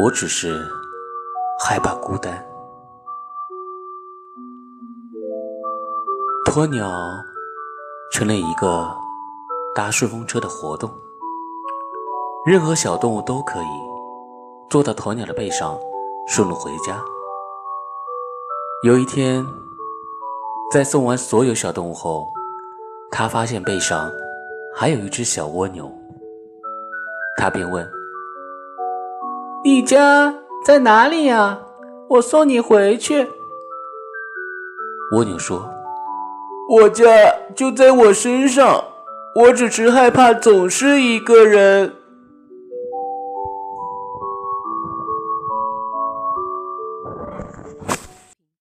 我只是害怕孤单。鸵鸟成了一个搭顺风车的活动，任何小动物都可以坐到鸵鸟的背上顺路回家。有一天，在送完所有小动物后，他发现背上还有一只小蜗牛，他便问：“你家在哪里呀？我送你回去。蜗牛说我家就在我身上我只是害怕总是一个人。